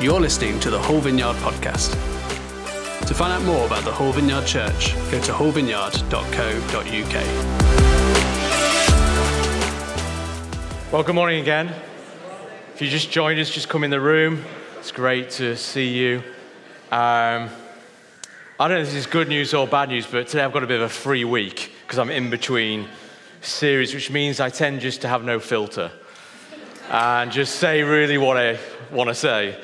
You're listening to the Hull Vineyard podcast. To find out more about the Hull Vineyard Church, go to hullvineyard.co.uk. Well, good morning again. If you just joined us, just come in the room. It's great to see you. Um, I don't know if this is good news or bad news, but today I've got a bit of a free week because I'm in between series, which means I tend just to have no filter and just say really what I want to say.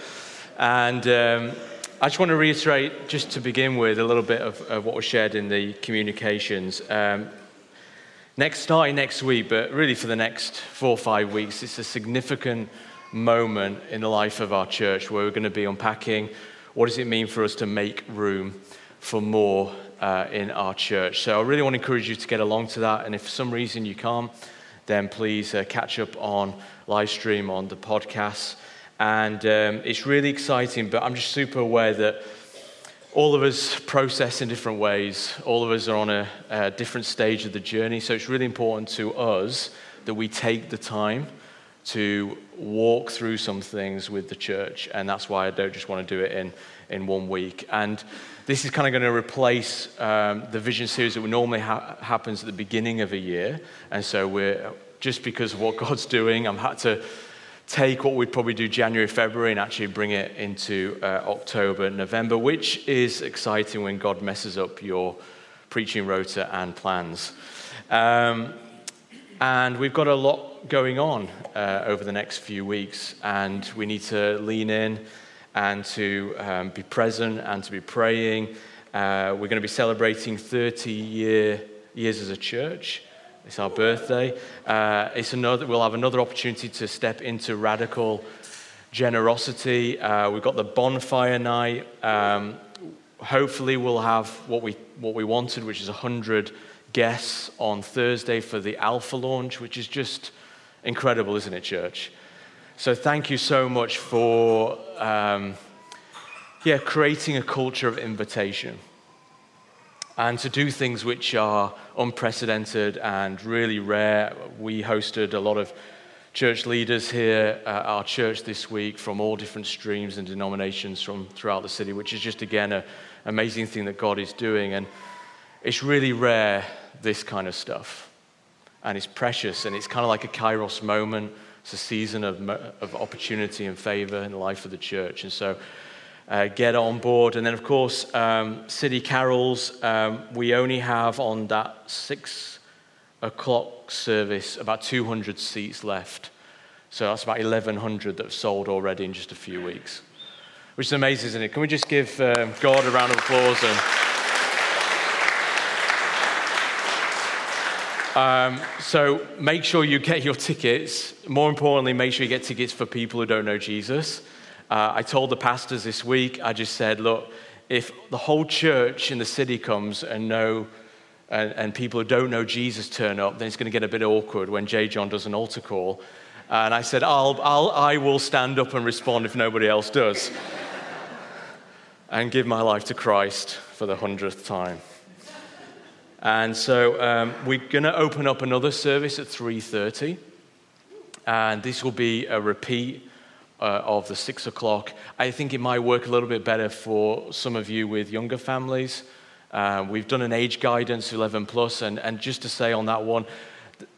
And um, I just want to reiterate, just to begin with, a little bit of, of what was shared in the communications. Um, next, starting next week, but really for the next four or five weeks, it's a significant moment in the life of our church where we're going to be unpacking what does it mean for us to make room for more uh, in our church. So I really want to encourage you to get along to that. And if for some reason you can't, then please uh, catch up on live stream on the podcast. And um, it's really exciting, but I'm just super aware that all of us process in different ways. All of us are on a, a different stage of the journey. So it's really important to us that we take the time to walk through some things with the church. And that's why I don't just want to do it in, in one week. And this is kind of going to replace um, the vision series that normally ha- happens at the beginning of a year. And so we're, just because of what God's doing, I'm had to take what we'd probably do January, February, and actually bring it into uh, October, November, which is exciting when God messes up your preaching rota and plans. Um, and we've got a lot going on uh, over the next few weeks, and we need to lean in and to um, be present and to be praying. Uh, we're going to be celebrating 30 year, years as a church. It's our birthday. Uh, it's another, we'll have another opportunity to step into radical generosity. Uh, we've got the bonfire night. Um, hopefully, we'll have what we, what we wanted, which is 100 guests on Thursday for the Alpha launch, which is just incredible, isn't it, church? So, thank you so much for um, yeah, creating a culture of invitation and to do things which are unprecedented and really rare. We hosted a lot of church leaders here at our church this week from all different streams and denominations from throughout the city, which is just, again, an amazing thing that God is doing. And it's really rare, this kind of stuff. And it's precious, and it's kind of like a kairos moment. It's a season of, of opportunity and favor in the life of the church. And so uh, get on board. And then, of course, um, City Carols, um, we only have on that six o'clock service about 200 seats left. So that's about 1,100 that have sold already in just a few weeks, which is amazing, isn't it? Can we just give um, God a round of applause? And, Um, so make sure you get your tickets. More importantly, make sure you get tickets for people who don't know Jesus. Uh, I told the pastors this week, I just said, look, if the whole church in the city comes and know, and, and people who don't know Jesus turn up, then it's going to get a bit awkward when J. John does an altar call. And I said, I'll, I'll, I will stand up and respond if nobody else does. and give my life to Christ for the hundredth time. And so um, we're going to open up another service at 3.30. And this will be a repeat uh, of the six o'clock. I think it might work a little bit better for some of you with younger families. Uh, we've done an age guidance, 11 plus, and, and just to say on that one,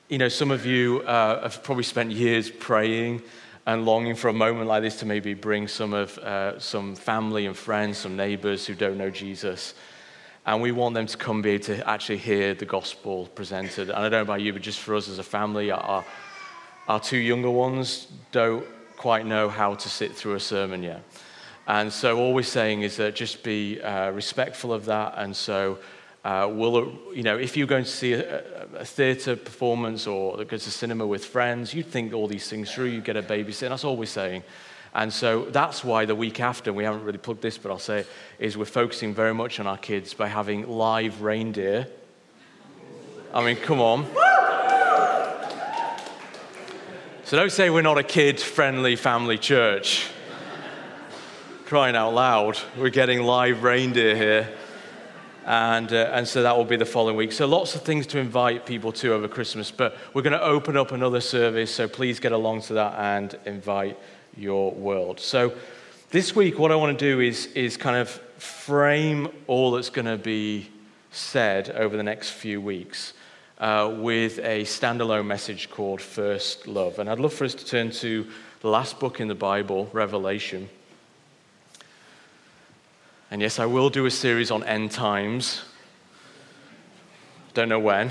you know, some of you uh, have probably spent years praying and longing for a moment like this to maybe bring some of uh, some family and friends, some neighbors who don't know Jesus. And we want them to come be to actually hear the gospel presented. And I don't know about you, but just for us as a family, our, our two younger ones don't quite know how to sit through a sermon yet. And so all we're saying is that just be uh, respectful of that. And so uh, will you know, if you're going to see a, a theatre performance or go to cinema with friends, you think all these things through, you get a babysitter. That's all we're saying. And so that's why the week after, we haven't really plugged this, but I'll say, is we're focusing very much on our kids by having live reindeer. I mean, come on. So don't say we're not a kid friendly family church. Crying out loud, we're getting live reindeer here. And, uh, and so that will be the following week. So lots of things to invite people to over Christmas, but we're going to open up another service, so please get along to that and invite your world. So This week, what I want to do is, is kind of frame all that's going to be said over the next few weeks uh, with a standalone message called First Love. And I'd love for us to turn to the last book in the Bible, Revelation. And yes, I will do a series on end times. Don't know when,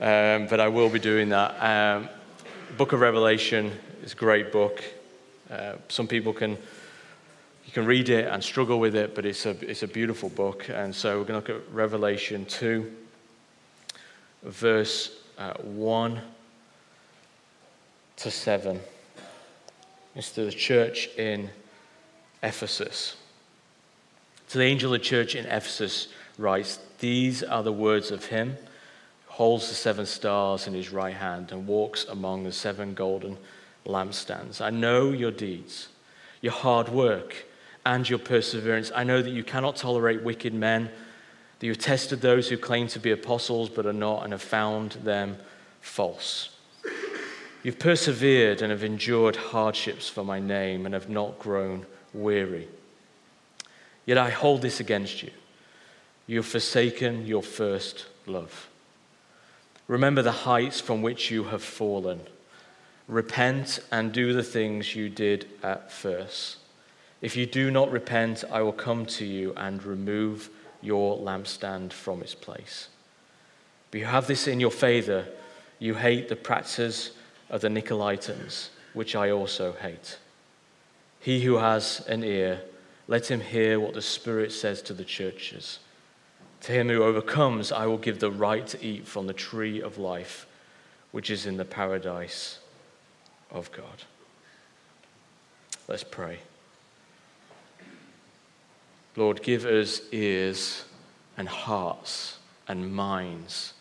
um, but I will be doing that. Um, book of Revelation is a great book. Uh, some people can you can read it and struggle with it, but it's a it's a beautiful book. And so we're going to look at Revelation two, verse uh, one to seven. It's to the church in Ephesus. To the angel of the church in Ephesus writes, These are the words of him who holds the seven stars in his right hand and walks among the seven golden lampstands. I know your deeds, your hard work, and your perseverance. I know that you cannot tolerate wicked men, that you have tested those who claim to be apostles but are not, and have found them false. You've persevered and have endured hardships for my name and have not grown weary. Yet I hold this against you. You have forsaken your first love. Remember the heights from which you have fallen. Repent and do the things you did at first. If you do not repent, I will come to you and remove your lampstand from its place. But you have this in your favor. You hate the practices of the Nicolaitans, which I also hate. He who has an ear, let him hear what the Spirit says to the churches. To him who overcomes, I will give the right to eat from the tree of life, which is in the paradise of God. Let's pray. Lord, give us ears and hearts and minds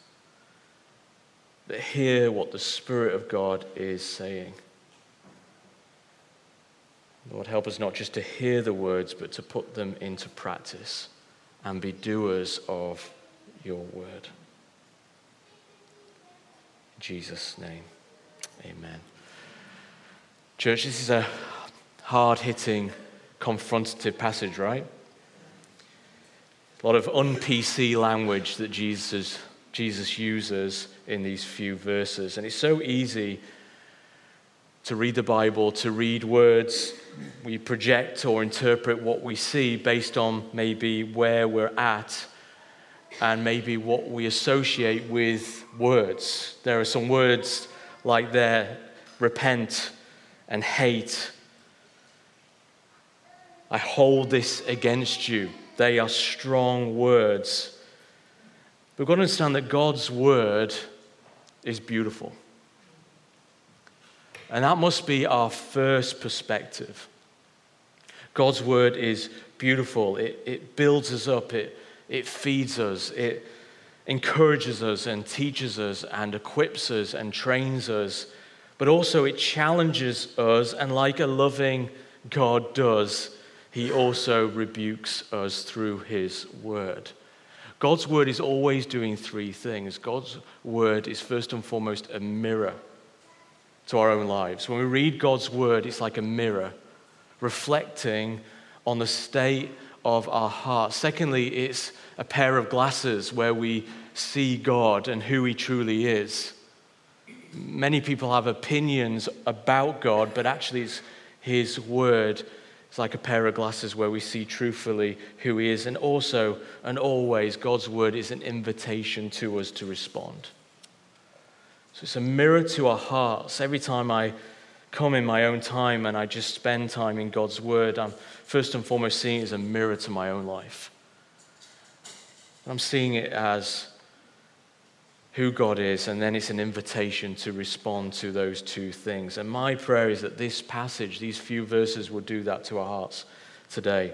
that hear what the Spirit of God is saying. Lord, help us not just to hear the words, but to put them into practice and be doers of your word. In Jesus' name, amen. Church, this is a hard hitting, confrontative passage, right? A lot of un PC language that Jesus, Jesus uses in these few verses. And it's so easy to read the Bible, to read words we project or interpret what we see based on maybe where we're at and maybe what we associate with words. There are some words like there repent and hate. I hold this against you. They are strong words. We've got to understand that God's word is beautiful. And that must be our first perspective. God's word is beautiful, it, it builds us up, it, it feeds us, it encourages us and teaches us and equips us and trains us, but also it challenges us, and like a loving God does, he also rebukes us through his word. God's word is always doing three things. God's word is first and foremost a mirror to our own lives. When we read God's word, it's like a mirror reflecting on the state of our hearts. Secondly, it's a pair of glasses where we see God and who He truly is. Many people have opinions about God, but actually, it's His word. It's like a pair of glasses where we see truthfully who He is. And also, and always, God's word is an invitation to us to respond. So it's a mirror to our hearts. Every time I come in my own time and I just spend time in God's word, I'm first and foremost seeing it as a mirror to my own life. I'm seeing it as who God is, and then it's an invitation to respond to those two things. And my prayer is that this passage, these few verses, will do that to our hearts today.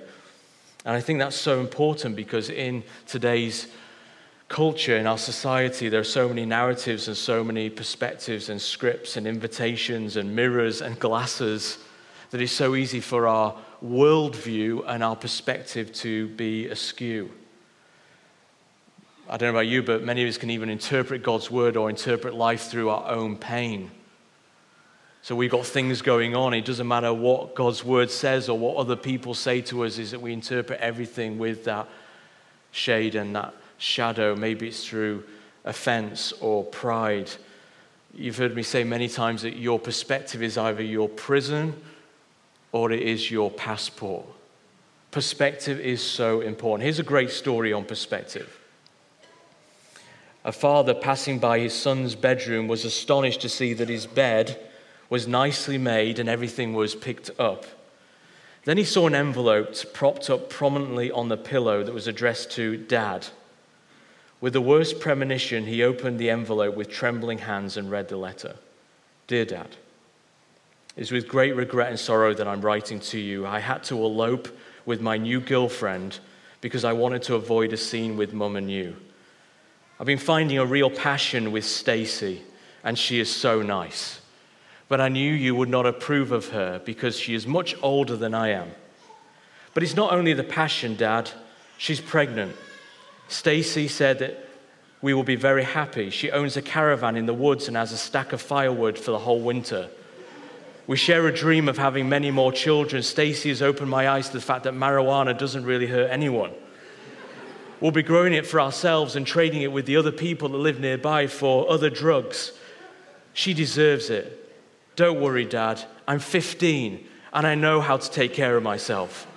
And I think that's so important because in today's culture, in our society, there are so many narratives and so many perspectives and scripts and invitations and mirrors and glasses that it's so easy for our worldview and our perspective to be askew. I don't know about you, but many of us can even interpret God's word or interpret life through our own pain. So we've got things going on. It doesn't matter what God's word says or what other people say to us, is that we interpret everything with that shade and that shadow. Maybe it's through offense or pride. You've heard me say many times that your perspective is either your prison or it is your passport. Perspective is so important. Here's a great story on perspective. A father passing by his son's bedroom was astonished to see that his bed was nicely made and everything was picked up. Then he saw an envelope propped up prominently on the pillow that was addressed to Dad. With the worst premonition, he opened the envelope with trembling hands and read the letter Dear Dad, it is with great regret and sorrow that I'm writing to you. I had to elope with my new girlfriend because I wanted to avoid a scene with Mum and you. I've been finding a real passion with Stacy, and she is so nice. But I knew you would not approve of her because she is much older than I am. But it's not only the passion, Dad, she's pregnant. Stacy said that we will be very happy. She owns a caravan in the woods and has a stack of firewood for the whole winter. We share a dream of having many more children. Stacy has opened my eyes to the fact that marijuana doesn't really hurt anyone. We'll be growing it for ourselves and trading it with the other people that live nearby for other drugs. She deserves it. Don't worry, Dad. I'm 15 and I know how to take care of myself.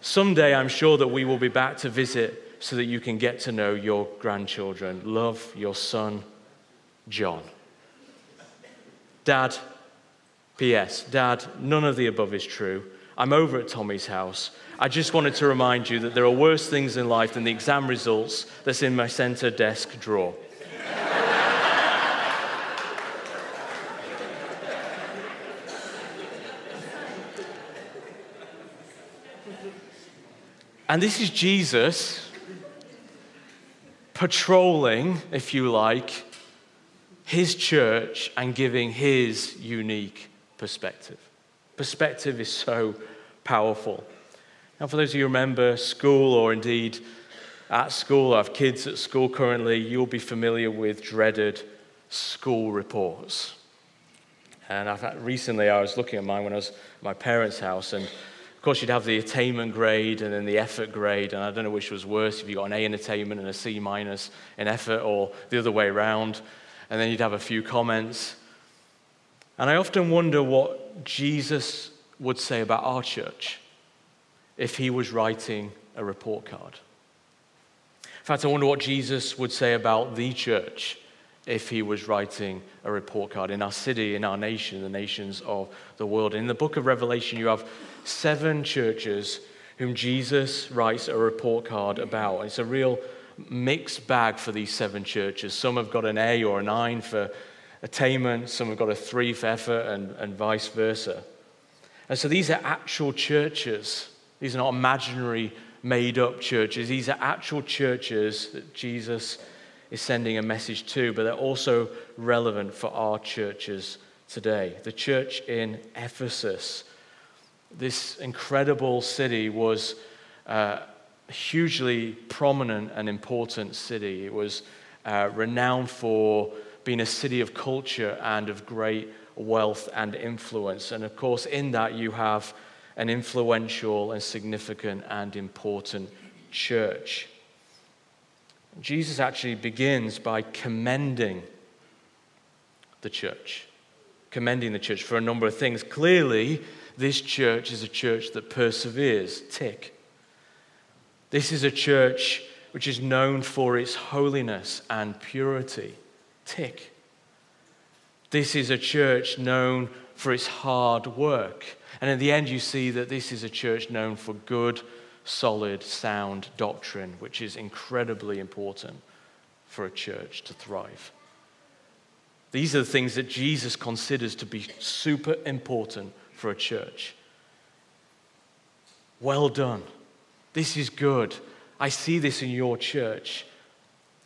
Someday I'm sure that we will be back to visit so that you can get to know your grandchildren. Love your son, John. Dad, P.S. Dad, none of the above is true. I'm over at Tommy's house. I just wanted to remind you that there are worse things in life than the exam results that's in my center desk drawer. and this is Jesus patrolling, if you like, his church and giving his unique perspective. Perspective is so powerful. Now, for those of you who remember school or indeed at school, I have kids at school currently, you'll be familiar with dreaded school reports. And I've recently I was looking at mine when I was at my parents' house, and of course, you'd have the attainment grade and then the effort grade, and I don't know which was worse if you got an A in attainment and a C minus in effort, or the other way around. And then you'd have a few comments. And I often wonder what Jesus would say about our church if he was writing a report card. In fact, I wonder what Jesus would say about the church if he was writing a report card in our city, in our nation, the nations of the world. In the book of Revelation, you have seven churches whom Jesus writes a report card about. It's a real mixed bag for these seven churches. Some have got an A or a nine for attainment, some have got a three for effort, and, and vice versa. And so these are actual churches these are not imaginary, made up churches. These are actual churches that Jesus is sending a message to, but they're also relevant for our churches today. The church in Ephesus, this incredible city, was uh, a hugely prominent and important city. It was uh, renowned for being a city of culture and of great wealth and influence. And of course, in that, you have an influential and significant and important church. Jesus actually begins by commending the church, commending the church for a number of things. Clearly, this church is a church that perseveres, tick. This is a church which is known for its holiness and purity, tick. This is a church known for its hard work, and in the end, you see that this is a church known for good, solid, sound doctrine, which is incredibly important for a church to thrive. These are the things that Jesus considers to be super important for a church. Well done. This is good. I see this in your church.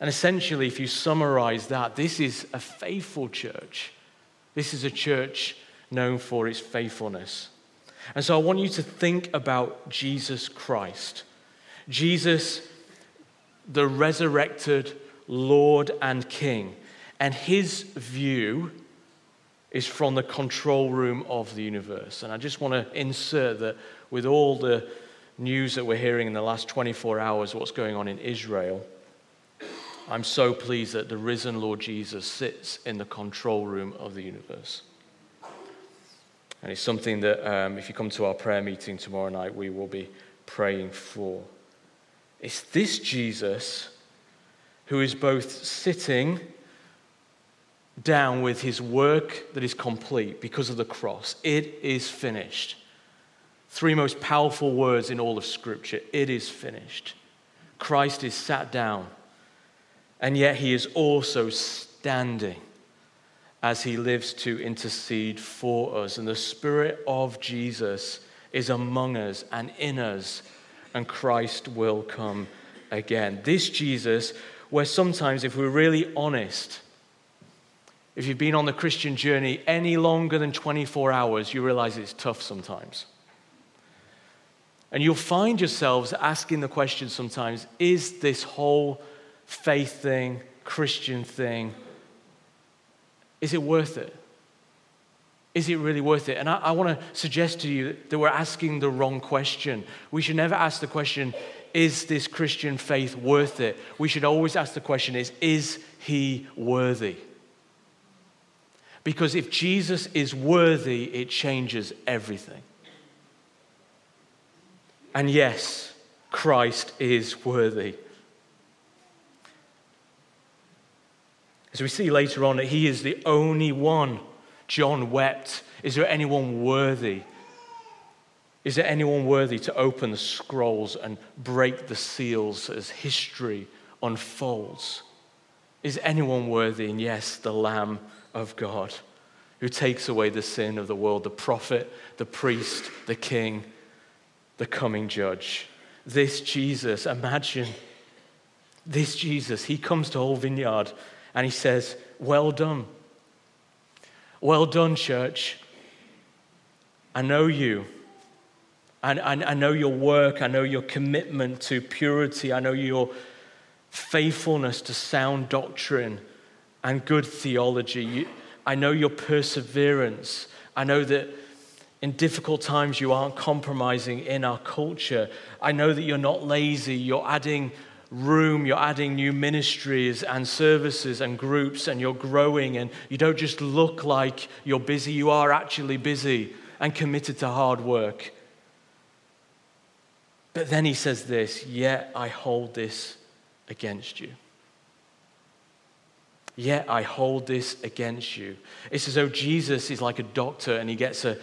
And essentially, if you summarize that, this is a faithful church. This is a church known for its faithfulness. And so I want you to think about Jesus Christ. Jesus, the resurrected Lord and King, and his view is from the control room of the universe. And I just want to insert that with all the news that we're hearing in the last 24 hours, what's going on in Israel, I'm so pleased that the risen Lord Jesus sits in the control room of the universe. And it's something that, um, if you come to our prayer meeting tomorrow night, we will be praying for. It's this Jesus who is both sitting down with his work that is complete because of the cross. It is finished. Three most powerful words in all of Scripture it is finished. Christ is sat down, and yet he is also standing as he lives to intercede for us. And the Spirit of Jesus is among us and in us, and Christ will come again. This Jesus, where sometimes, if we're really honest, if you've been on the Christian journey any longer than 24 hours, you realize it's tough sometimes. And you'll find yourselves asking the question sometimes is this whole faith thing, Christian thing, is it worth it? Is it really worth it? And I, I want to suggest to you that we're asking the wrong question. We should never ask the question, is this Christian faith worth it? We should always ask the question is, is he worthy? Because if Jesus is worthy, it changes everything. And yes, Christ is worthy. As we see later on, that he is the only one. John wept. Is there anyone worthy? Is there anyone worthy to open the scrolls and break the seals as history unfolds? Is anyone worthy? And yes, the Lamb of God who takes away the sin of the world, the prophet, the priest, the king, the coming judge. This Jesus, imagine this Jesus, he comes to Hull Vineyard and he says, Well done. Well done, church. I know you. I, I, I know your work. I know your commitment to purity. I know your faithfulness to sound doctrine and good theology. You, I know your perseverance. I know that in difficult times you aren't compromising in our culture. I know that you're not lazy. You're adding room, you're adding new ministries and services and groups, and you're growing. And you don't just look like you're busy, you are actually busy and committed to hard work. But then he says this, yet I hold this against you. Yet I hold this against you. It's as though Jesus is like a doctor and he gets a,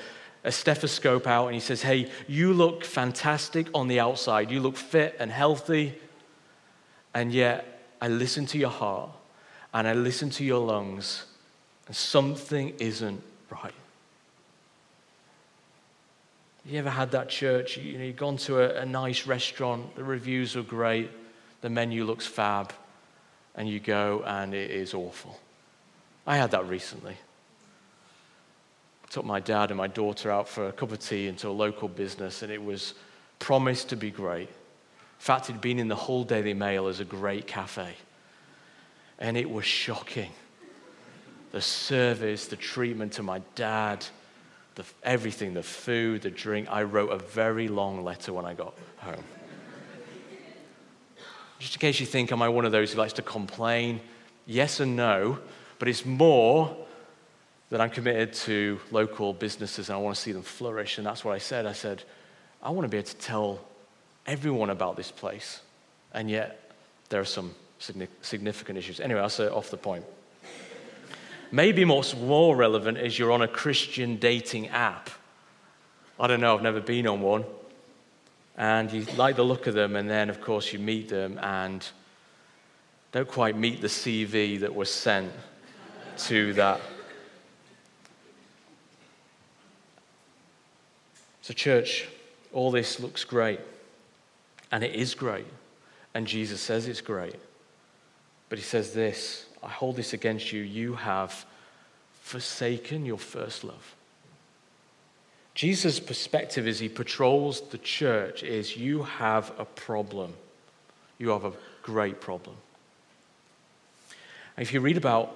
a stethoscope out and he says, Hey, you look fantastic on the outside. You look fit and healthy. And yet I listen to your heart and I listen to your lungs, and something isn't right. You ever had that church? You know, you've gone to a, a nice restaurant, the reviews are great, the menu looks fab and you go and it is awful. I had that recently. I took my dad and my daughter out for a cup of tea into a local business and it was promised to be great. In fact, it'd been in the Hull Daily Mail as a great cafe. And it was shocking. The service, the treatment to my dad, the, everything, the food, the drink. I wrote a very long letter when I got home. Just in case you think, am I one of those who likes to complain? Yes and no, but it's more that I'm committed to local businesses and I want to see them flourish. And that's what I said. I said, I want to be able to tell everyone about this place. And yet, there are some significant issues. Anyway, I'll say off the point. Maybe what's more relevant is you're on a Christian dating app. I don't know, I've never been on one and you like the look of them, and then, of course, you meet them and don't quite meet the CV that was sent to that. So, church, all this looks great, and it is great, and Jesus says it's great. But he says this I hold this against you. You have forsaken your first love. Jesus' perspective as he patrols the church is you have a problem. You have a great problem. And if you read about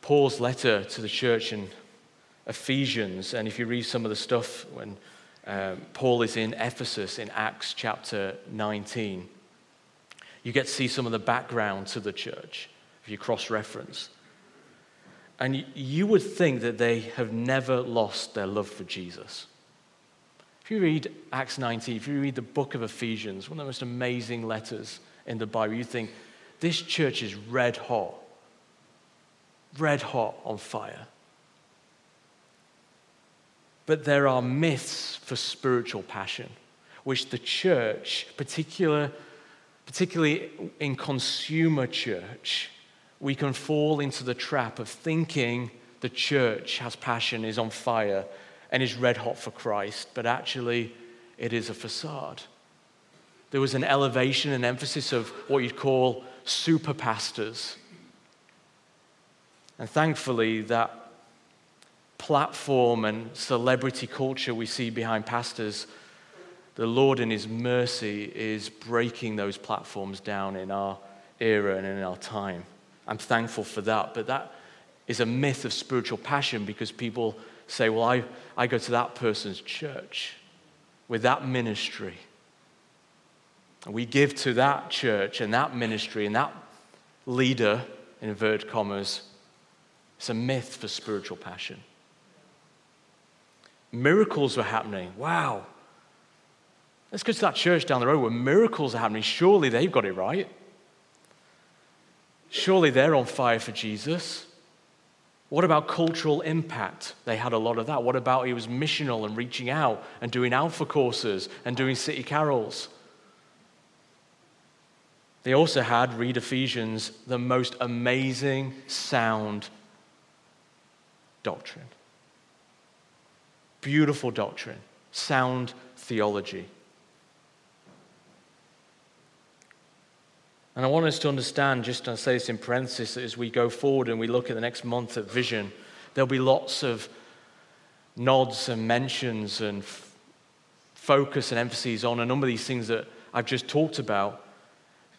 Paul's letter to the church in Ephesians, and if you read some of the stuff when um, Paul is in Ephesus in Acts chapter 19, you get to see some of the background to the church if you cross reference. And you would think that they have never lost their love for Jesus. If you read Acts 19, if you read the book of Ephesians, one of the most amazing letters in the Bible, you think this church is red hot, red hot on fire. But there are myths for spiritual passion, which the church, particular, particularly in consumer church, we can fall into the trap of thinking the church has passion, is on fire, and is red hot for Christ, but actually it is a facade. There was an elevation and emphasis of what you'd call super pastors. And thankfully, that platform and celebrity culture we see behind pastors, the Lord in His mercy is breaking those platforms down in our era and in our time. I'm thankful for that, but that is a myth of spiritual passion because people say, Well, I, I go to that person's church with that ministry. And we give to that church and that ministry and that leader, in inverted commas. It's a myth for spiritual passion. Miracles were happening. Wow. Let's go to that church down the road where miracles are happening. Surely they've got it right. Surely they're on fire for Jesus. What about cultural impact? They had a lot of that. What about he was missional and reaching out and doing alpha courses and doing city carols? They also had, read Ephesians, the most amazing sound doctrine beautiful doctrine, sound theology. And I want us to understand, just to say this in parenthesis, that as we go forward and we look at the next month at Vision, there'll be lots of nods and mentions and f- focus and emphases on a number of these things that I've just talked about.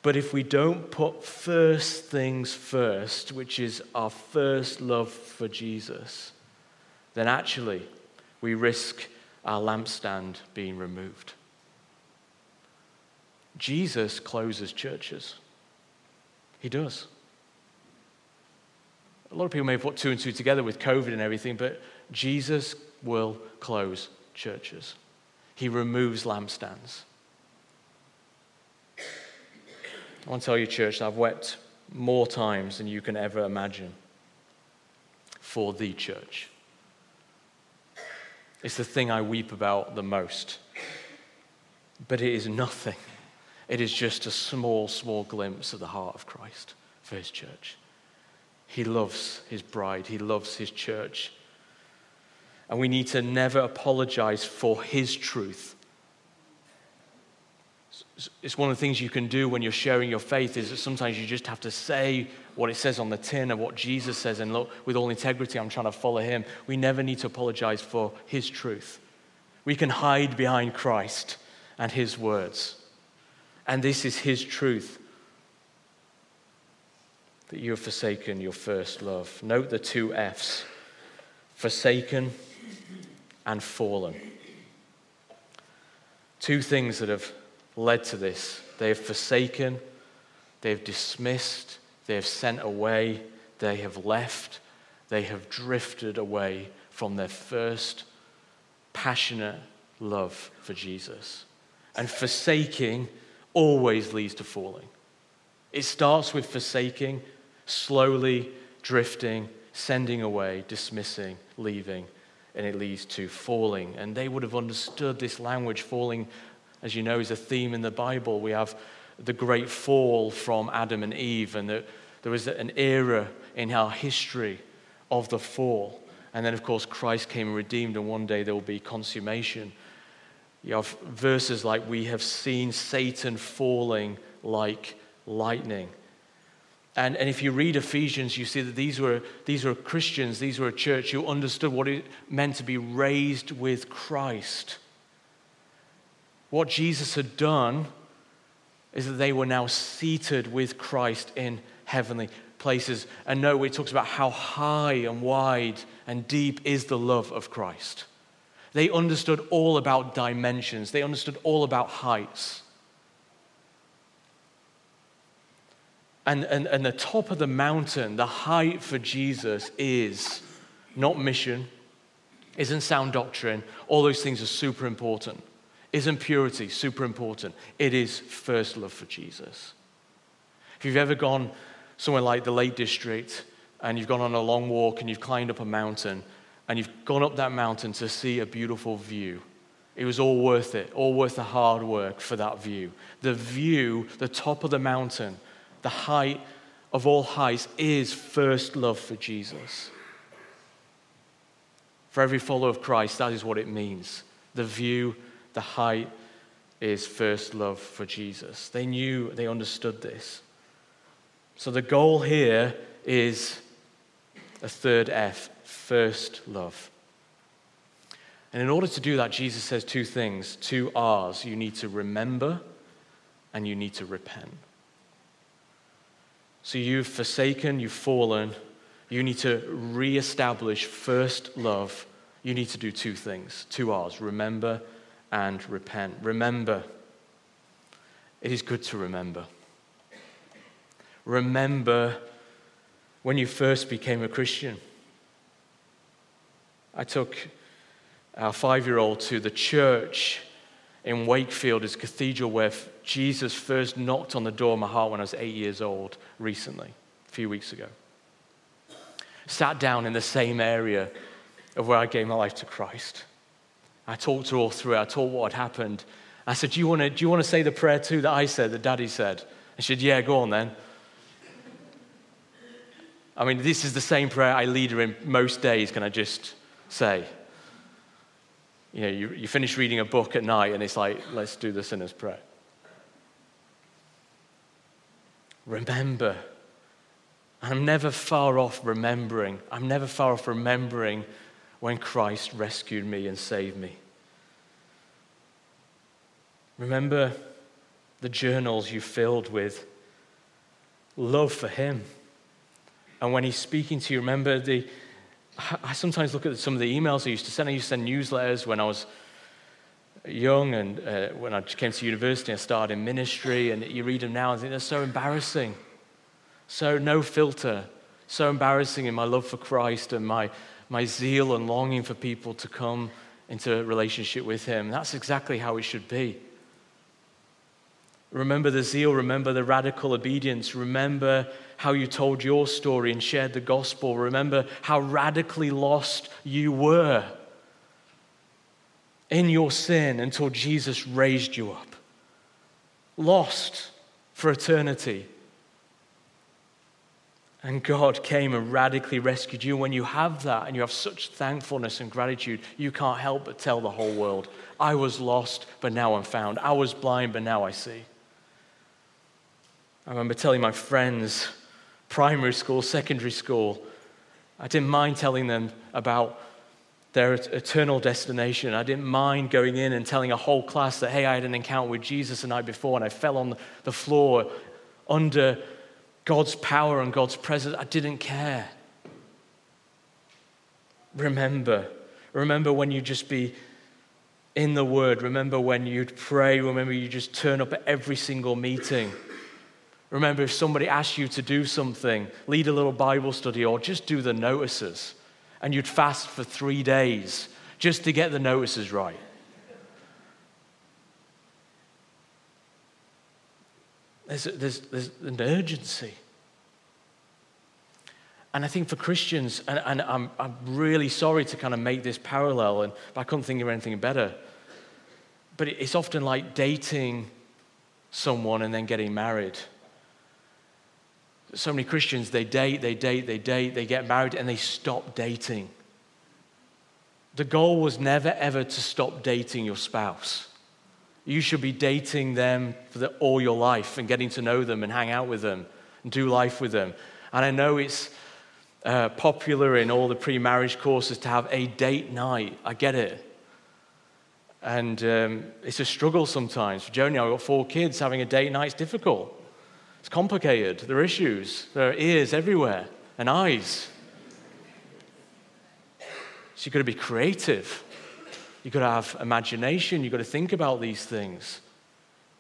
But if we don't put first things first, which is our first love for Jesus, then actually we risk our lampstand being removed. Jesus closes churches. He does. A lot of people may have put two and two together with COVID and everything, but Jesus will close churches. He removes lampstands. I want to tell you, church, I've wept more times than you can ever imagine for the church. It's the thing I weep about the most. But it is nothing. It is just a small, small glimpse of the heart of Christ for his church. He loves his bride, he loves his church. And we need to never apologize for his truth it's one of the things you can do when you're sharing your faith is that sometimes you just have to say what it says on the tin of what Jesus says and look with all integrity I'm trying to follow him. We never need to apologize for his truth. We can hide behind Christ and his words. And this is his truth that you have forsaken your first love. Note the two F's forsaken and fallen. Two things that have led to this. They have forsaken, they have dismissed, they have sent away, they have left, they have drifted away from their first passionate love for Jesus. And forsaking always leads to falling. It starts with forsaking, slowly drifting, sending away, dismissing, leaving, and it leads to falling. And they would have understood this language, falling as you know, is a theme in the Bible. We have the great fall from Adam and Eve, and the, there was an era in our history of the fall. And then, of course, Christ came and redeemed, and one day there will be consummation. You have verses like, We have seen Satan falling like lightning. And, and if you read Ephesians, you see that these were, these were Christians, these were a church who understood what it meant to be raised with Christ. What Jesus had done is that they were now seated with Christ in heavenly places and know it talks about how high and wide and deep is the love of Christ. They understood all about dimensions, they understood all about heights. And, and, and the top of the mountain, the height for Jesus is not mission, isn't sound doctrine. All those things are super important. Isn't purity super important? It is first love for Jesus. If you've ever gone somewhere like the Lake District and you've gone on a long walk and you've climbed up a mountain and you've gone up that mountain to see a beautiful view, it was all worth it, all worth the hard work for that view. The view, the top of the mountain, the height of all heights, is first love for Jesus. For every follower of Christ, that is what it means. The view, the height is first love for Jesus. They knew, they understood this. So the goal here is a third F first love. And in order to do that, Jesus says two things, two R's. You need to remember and you need to repent. So you've forsaken, you've fallen, you need to reestablish first love. You need to do two things, two R's remember and repent. Remember. It is good to remember remember when you first became a Christian. I took our five year old to the church in Wakefield, his cathedral, where Jesus first knocked on the door of my heart when I was eight years old recently, a few weeks ago. Sat down in the same area of where I gave my life to Christ. I talked her all through. I told what had happened. I said, do you, want to, do you want to say the prayer too that I said, that Daddy said? And she said, Yeah, go on then. I mean, this is the same prayer I lead her in most days, can I just say? You know, you, you finish reading a book at night and it's like, let's do the sinner's prayer. Remember. I'm never far off remembering. I'm never far off remembering when Christ rescued me and saved me. Remember the journals you filled with love for Him and when he's speaking to you, remember the. I sometimes look at some of the emails I used to send. I used to send newsletters when I was young and uh, when I came to university and started in ministry. And you read them now and think they're so embarrassing. So, no filter. So embarrassing in my love for Christ and my, my zeal and longing for people to come into a relationship with Him. That's exactly how it should be. Remember the zeal, remember the radical obedience, remember how you told your story and shared the gospel, remember how radically lost you were in your sin until Jesus raised you up. Lost for eternity. And God came and radically rescued you. When you have that and you have such thankfulness and gratitude, you can't help but tell the whole world, I was lost, but now I'm found. I was blind, but now I see. I remember telling my friends, primary school, secondary school, I didn't mind telling them about their eternal destination. I didn't mind going in and telling a whole class that, hey, I had an encounter with Jesus the night before and I fell on the floor under God's power and God's presence. I didn't care. Remember. Remember when you just be in the Word. Remember when you'd pray. Remember you just turn up at every single meeting. Remember, if somebody asked you to do something, lead a little Bible study or just do the notices, and you'd fast for three days just to get the notices right. There's, there's, there's an urgency. And I think for Christians, and, and I'm, I'm, really sorry to kind of make this parallel, and, but I couldn't think of anything better. But it's often like dating someone and then getting married. So many Christians, they date, they date, they date, they get married, and they stop dating. The goal was never, ever to stop dating your spouse. You should be dating them for the, all your life and getting to know them and hang out with them and do life with them. And I know it's uh, popular in all the pre marriage courses to have a date night. I get it. And um, it's a struggle sometimes. For Joni, I've got four kids. Having a date night is difficult It's complicated. There are issues. There are ears everywhere and eyes. So you've got to be creative. You've got to have imagination. You've got to think about these things.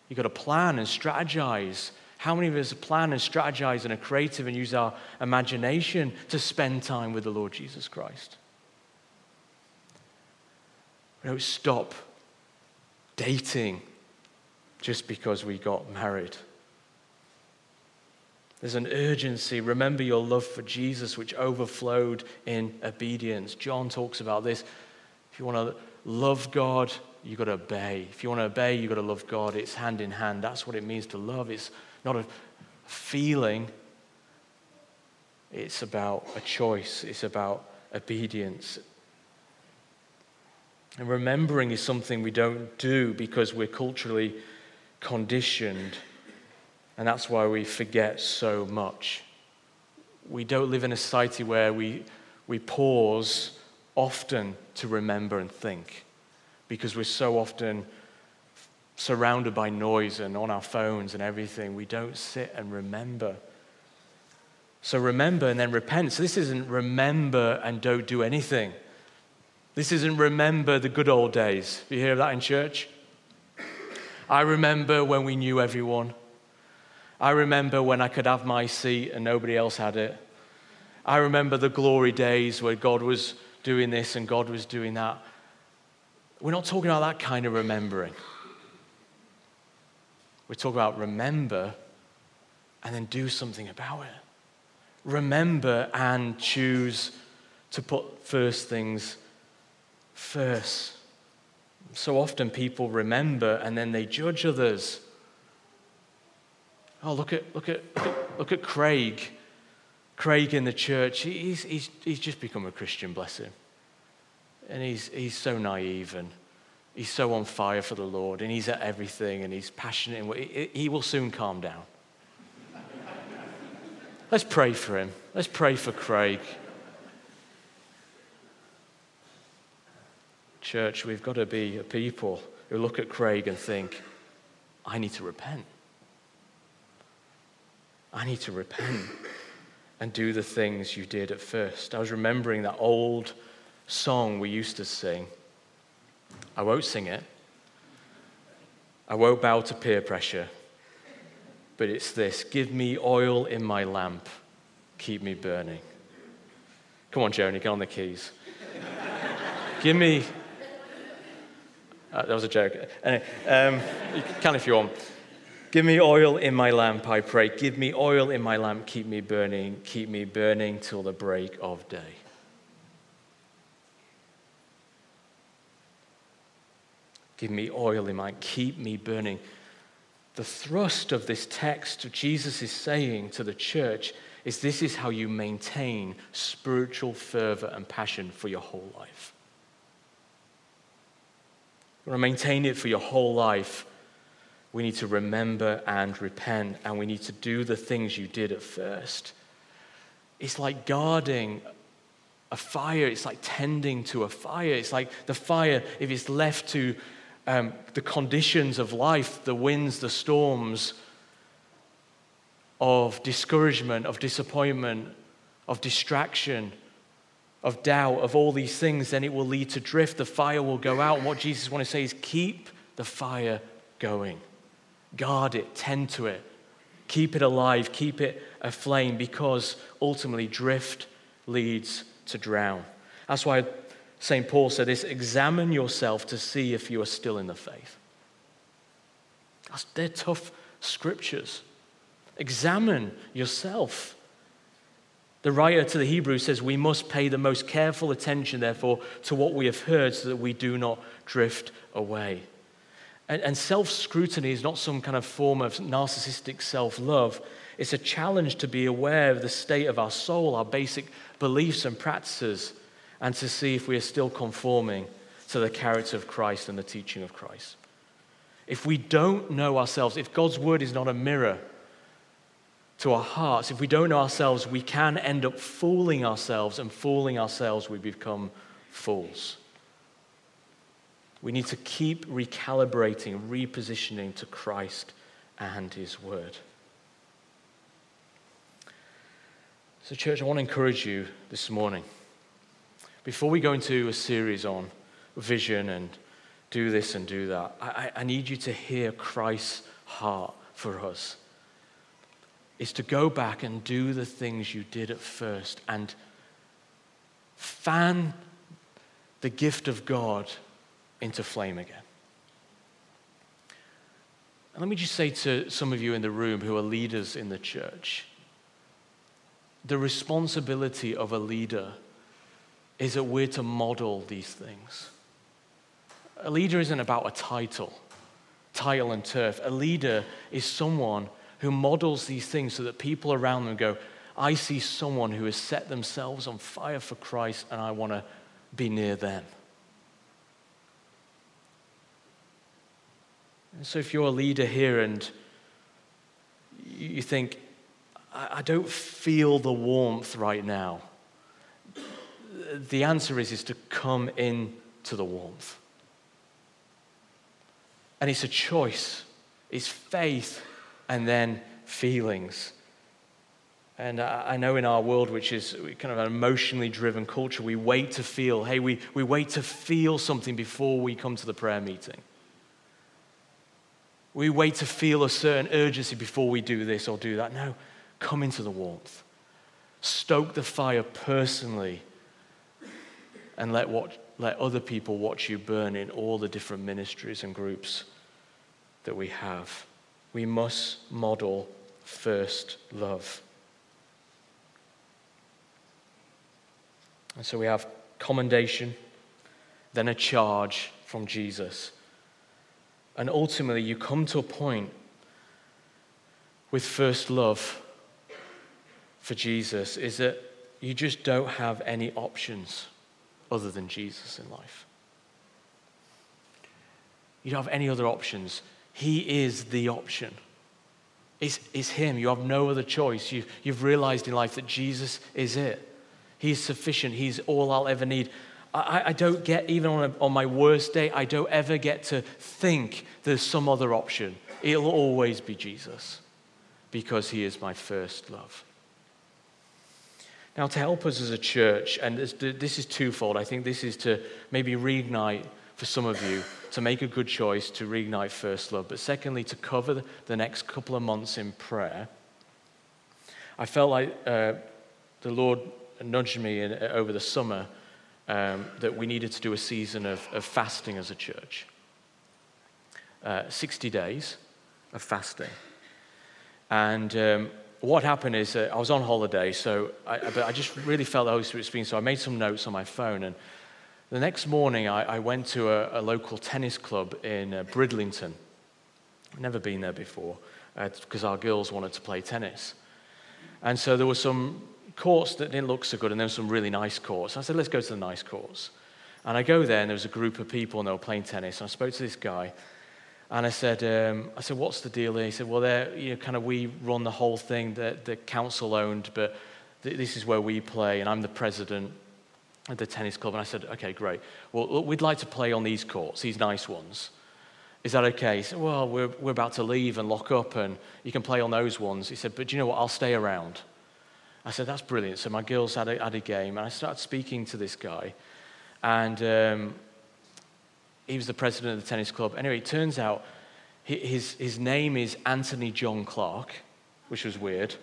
You've got to plan and strategize. How many of us plan and strategize and are creative and use our imagination to spend time with the Lord Jesus Christ? We don't stop dating just because we got married. There's an urgency. Remember your love for Jesus, which overflowed in obedience. John talks about this. If you want to love God, you've got to obey. If you want to obey, you've got to love God. It's hand in hand. That's what it means to love. It's not a feeling, it's about a choice, it's about obedience. And remembering is something we don't do because we're culturally conditioned. And that's why we forget so much. We don't live in a society where we, we pause often to remember and think because we're so often surrounded by noise and on our phones and everything. We don't sit and remember. So remember and then repent. So this isn't remember and don't do anything. This isn't remember the good old days. You hear that in church? I remember when we knew everyone. I remember when I could have my seat and nobody else had it. I remember the glory days where God was doing this and God was doing that. We're not talking about that kind of remembering. We're talking about remember and then do something about it. Remember and choose to put first things first. So often people remember and then they judge others. Oh, look at, look at, look at, look at Craig. Craig in the church, he's, he's, he's just become a Christian, bless him. And he's, he's so naive and he's so on fire for the Lord and he's at everything and he's passionate. He, he will soon calm down. Let's pray for him. Let's pray for Craig. Church, we've got to be a people who look at Craig and think, I need to repent. I need to repent and do the things you did at first. I was remembering that old song we used to sing. I won't sing it. I won't bow to peer pressure. But it's this give me oil in my lamp, keep me burning. Come on, Joni, get on the keys. give me uh, that was a joke. Anyway, um, you can if you want. Give me oil in my lamp, I pray. Give me oil in my lamp. Keep me burning. Keep me burning till the break of day. Give me oil in my keep me burning. The thrust of this text, Jesus is saying to the church, is this is how you maintain spiritual fervor and passion for your whole life. You want to maintain it for your whole life. We need to remember and repent, and we need to do the things you did at first. It's like guarding a fire, it's like tending to a fire. It's like the fire, if it's left to um, the conditions of life, the winds, the storms, of discouragement, of disappointment, of distraction, of doubt, of all these things, then it will lead to drift. The fire will go out. And what Jesus wants to say is keep the fire going. Guard it, tend to it, keep it alive, keep it aflame, because ultimately drift leads to drown. That's why St. Paul said this examine yourself to see if you are still in the faith. That's, they're tough scriptures. Examine yourself. The writer to the Hebrews says, We must pay the most careful attention, therefore, to what we have heard so that we do not drift away. And, and self scrutiny is not some kind of form of narcissistic self love. It's a challenge to be aware of the state of our soul, our basic beliefs and practices, and to see if we are still conforming to the character of Christ and the teaching of Christ. If we don't know ourselves, if God's word is not a mirror, to our hearts, if we don't know ourselves, we can end up fooling ourselves, and fooling ourselves, we become fools. We need to keep recalibrating, repositioning to Christ and His Word. So, church, I want to encourage you this morning. Before we go into a series on vision and do this and do that, I, I need you to hear Christ's heart for us. Is to go back and do the things you did at first and fan the gift of God into flame again. And let me just say to some of you in the room who are leaders in the church the responsibility of a leader is that we're to model these things. A leader isn't about a title, title and turf. A leader is someone who models these things so that people around them go, I see someone who has set themselves on fire for Christ and I want to be near them. And so, if you're a leader here and you think, I don't feel the warmth right now, the answer is, is to come in to the warmth. And it's a choice, it's faith and then feelings. And I know in our world, which is kind of an emotionally driven culture, we wait to feel. Hey, we, we wait to feel something before we come to the prayer meeting. We wait to feel a certain urgency before we do this or do that. No, come into the warmth. Stoke the fire personally and let, what, let other people watch you burn in all the different ministries and groups that we have. We must model first love. And so we have commendation, then a charge from Jesus. And ultimately, you come to a point with first love for Jesus is that you just don't have any options other than Jesus in life. You don't have any other options. He is the option. It's, it's Him. You have no other choice. You, you've realized in life that Jesus is it. He's sufficient. He's all I'll ever need. I, I don't get, even on, a, on my worst day, I don't ever get to think there's some other option. It'll always be Jesus because he is my first love. Now, to help us as a church, and this, this is twofold, I think this is to maybe reignite for some of you to make a good choice to reignite first love, but secondly, to cover the next couple of months in prayer. I felt like uh, the Lord nudged me in, over the summer um, that we needed to do a season of, of fasting as a church. Uh, 60 days of fasting. And um, what happened is uh, I was on holiday, so I, but I just really felt the Holy Spirit speaking, so I made some notes on my phone. And the next morning, I, I went to a, a, local tennis club in uh, Bridlington. I'd never been there before because uh, our girls wanted to play tennis. And so there were some courts that didn't look so good, and there were some really nice courts. I said, let's go to the nice courts. And I go there, and there was a group of people, and they were playing tennis. And I spoke to this guy, and I said, um, I said, what's the deal? He said, well, you know, kind of we run the whole thing that the council owned, but th- this is where we play, and I'm the president of the tennis club. And I said, okay, great. Well, look, we'd like to play on these courts, these nice ones. Is that okay? He said, well, we're, we're about to leave and lock up, and you can play on those ones. He said, but do you know what? I'll stay around. I said, that's brilliant. So my girls had a, had a game, and I started speaking to this guy. And um, he was the president of the tennis club. Anyway, it turns out his, his name is Anthony John Clark, which was weird.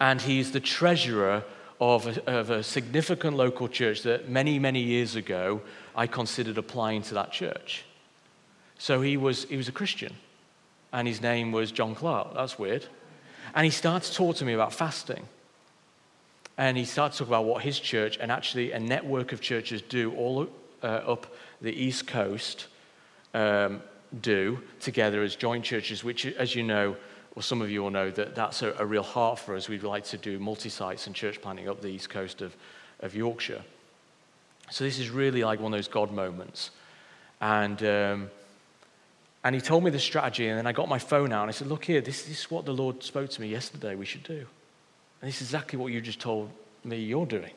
And he's the treasurer of a, of a significant local church that many, many years ago I considered applying to that church. So he was, he was a Christian, and his name was John Clark. That's weird. And he started to talk to me about fasting. And he started to talk about what his church and actually a network of churches do all uh, up the East Coast um, do together as joint churches, which, as you know, or some of you will know, that that's a, a real heart for us. We'd like to do multi sites and church planting up the East Coast of, of Yorkshire. So this is really like one of those God moments. And um, and he told me the strategy, and then I got my phone out and I said, Look here, this, this is what the Lord spoke to me yesterday we should do. And this is exactly what you just told me you're doing.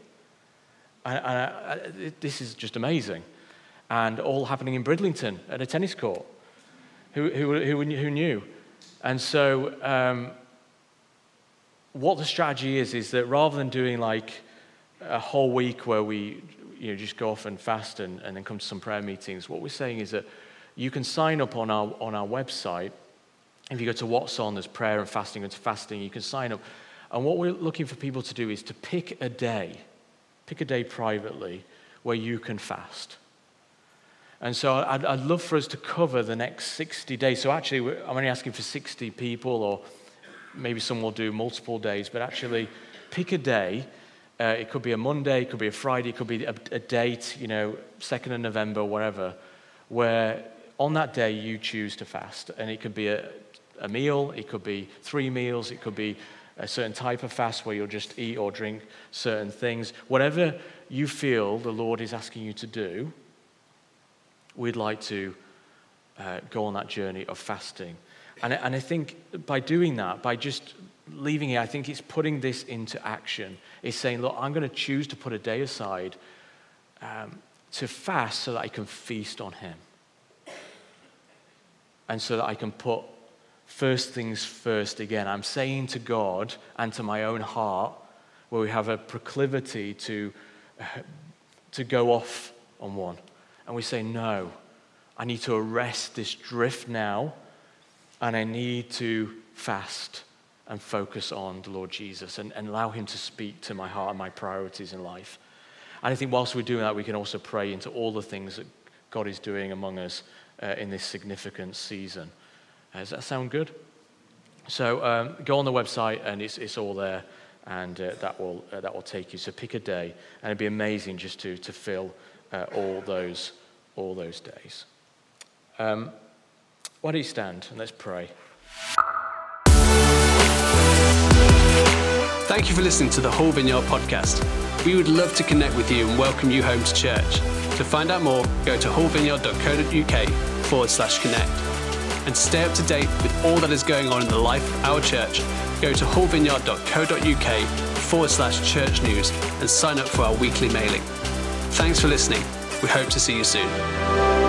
And, and I, I, this is just amazing. And all happening in Bridlington at a tennis court. Who, who, who, who knew? And so um, what the strategy is, is that rather than doing like a whole week where we you know, just go off and fast and, and then come to some prayer meetings, what we're saying is that you can sign up on our, on our website. If you go to What's On, there's prayer and fasting, and fasting, you can sign up. And what we're looking for people to do is to pick a day, pick a day privately where you can fast. And so I'd, I'd love for us to cover the next 60 days. So actually, I'm only asking for 60 people, or maybe some will do multiple days, but actually pick a day. Uh, it could be a Monday, it could be a Friday, it could be a, a date, you know, 2nd of November, whatever, where on that day you choose to fast. And it could be a, a meal, it could be three meals, it could be a certain type of fast where you'll just eat or drink certain things. Whatever you feel the Lord is asking you to do, we'd like to uh, go on that journey of fasting. And, and I think by doing that, by just leaving it, I think it's putting this into action. It's saying, look, I'm going to choose to put a day aside um, to fast so that I can feast on Him. And so that I can put first things first again. I'm saying to God and to my own heart, where we have a proclivity to, to go off on one. And we say, no, I need to arrest this drift now, and I need to fast and focus on the Lord Jesus and, and allow Him to speak to my heart and my priorities in life. And I think whilst we're doing that, we can also pray into all the things that God is doing among us uh, in this significant season. Uh, does that sound good? So um, go on the website and it's, it's all there and uh, that, will, uh, that will take you. So pick a day and it'd be amazing just to, to fill uh, all, those, all those days. Um, why don't you stand and let's pray. Thank you for listening to the Hull Vineyard podcast. We would love to connect with you and welcome you home to church. To find out more, go to hullvineyard.co.uk forward slash connect. And stay up to date with all that is going on in the life of our church, go to hullvineyard.co.uk forward slash church news and sign up for our weekly mailing. Thanks for listening. We hope to see you soon.